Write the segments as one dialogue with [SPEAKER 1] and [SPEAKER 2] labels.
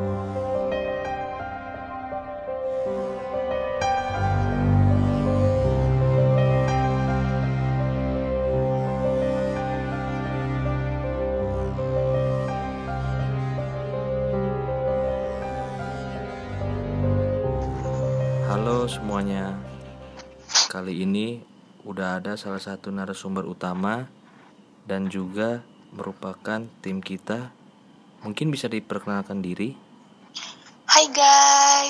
[SPEAKER 1] Halo semuanya. Kali ini udah ada salah satu narasumber utama dan juga merupakan tim kita. Mungkin bisa diperkenalkan diri.
[SPEAKER 2] Hai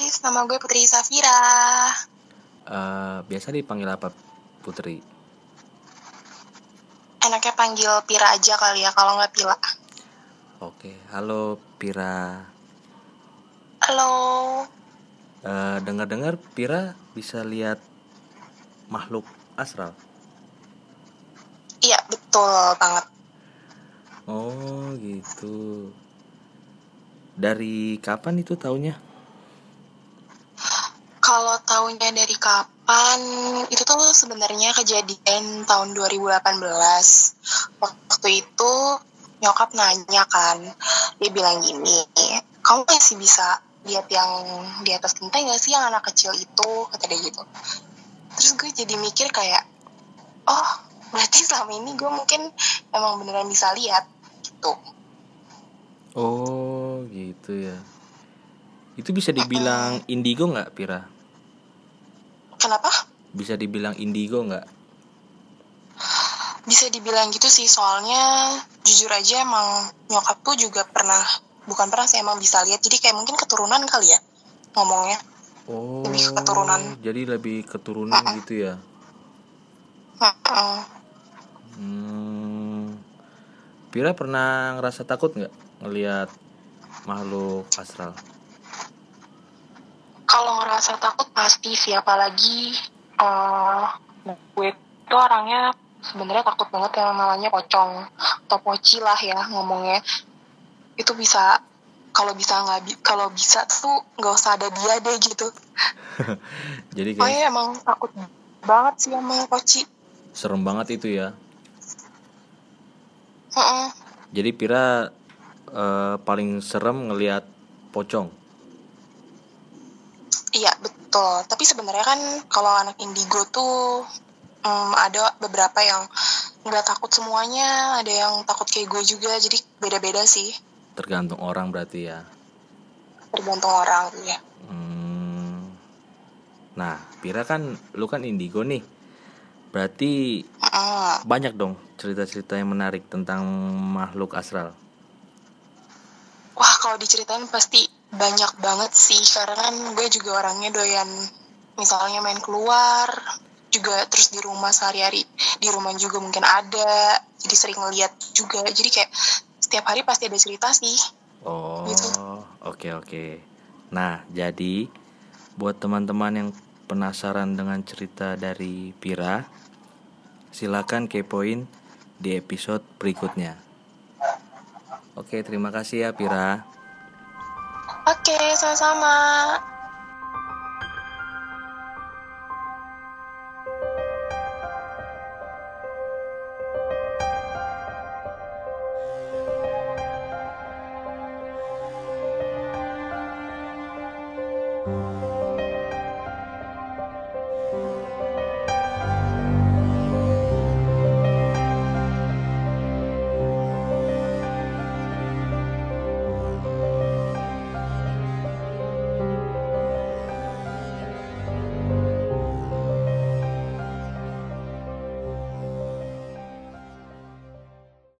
[SPEAKER 2] guys, nama gue Putri Safira.
[SPEAKER 1] Eh, biasa dipanggil apa Putri?
[SPEAKER 2] Enaknya panggil Pira aja kali ya, kalau nggak Pila.
[SPEAKER 1] Oke, halo Pira.
[SPEAKER 2] Halo.
[SPEAKER 1] Eh, dengar-dengar Pira bisa lihat makhluk astral.
[SPEAKER 2] Iya, betul banget.
[SPEAKER 1] Oh, gitu. Dari kapan itu taunya?
[SPEAKER 2] Kalau tahunnya dari kapan, itu tuh sebenarnya kejadian tahun 2018. Waktu itu nyokap nanya kan, dia bilang gini, kamu masih bisa lihat yang di atas genteng gak sih yang anak kecil itu, kata dia gitu. Terus gue jadi mikir kayak, oh berarti selama ini gue mungkin emang beneran bisa lihat gitu.
[SPEAKER 1] Oh, gitu ya. Itu bisa dibilang indigo nggak, Pira?
[SPEAKER 2] Kenapa?
[SPEAKER 1] Bisa dibilang indigo nggak?
[SPEAKER 2] Bisa dibilang gitu sih, soalnya jujur aja emang nyokap tuh juga pernah, bukan pernah sih emang bisa lihat, jadi kayak mungkin keturunan kali ya ngomongnya.
[SPEAKER 1] Oh,
[SPEAKER 2] Lebih keturunan.
[SPEAKER 1] Jadi lebih keturunan
[SPEAKER 2] Mm-mm.
[SPEAKER 1] gitu ya.
[SPEAKER 2] Heeh.
[SPEAKER 1] Hmm. Pira pernah ngerasa takut nggak ngelihat makhluk astral?
[SPEAKER 2] Ngerasa takut pasti sih, apalagi eh gue tuh orangnya sebenarnya takut banget yang namanya pocong atau poci lah ya ngomongnya. Itu bisa kalau bisa nggak bi- kalau bisa tuh nggak usah ada dia deh gitu.
[SPEAKER 1] Jadi
[SPEAKER 2] Oh
[SPEAKER 1] kayak
[SPEAKER 2] iya emang takut banget sih sama poci.
[SPEAKER 1] serem banget itu ya.
[SPEAKER 2] Heeh.
[SPEAKER 1] Jadi Pira eh, paling serem ngelihat pocong.
[SPEAKER 2] Iya betul. Tapi sebenarnya kan kalau anak indigo tuh em, ada beberapa yang nggak takut semuanya, ada yang takut kayak gue juga. Jadi beda-beda sih,
[SPEAKER 1] Tergantung orang berarti ya.
[SPEAKER 2] tergantung orang ya.
[SPEAKER 1] Hmm. Nah, Pira kan lu kan indigo nih. Berarti
[SPEAKER 2] Heeh.
[SPEAKER 1] banyak dong cerita-cerita yang menarik tentang makhluk astral.
[SPEAKER 2] Wah kalau diceritain pasti banyak banget sih, karena kan gue juga orangnya doyan misalnya main keluar, juga terus di rumah sehari-hari di rumah juga mungkin ada, jadi sering ngeliat juga. Jadi kayak setiap hari pasti ada cerita sih.
[SPEAKER 1] Oh,
[SPEAKER 2] Gitu.
[SPEAKER 1] oke oke. Nah, jadi buat teman-teman yang penasaran dengan cerita dari Pira, silakan kepoin di episode berikutnya. Oke, terima kasih ya Pira.
[SPEAKER 2] Oke, sama-sama.
[SPEAKER 1] Thank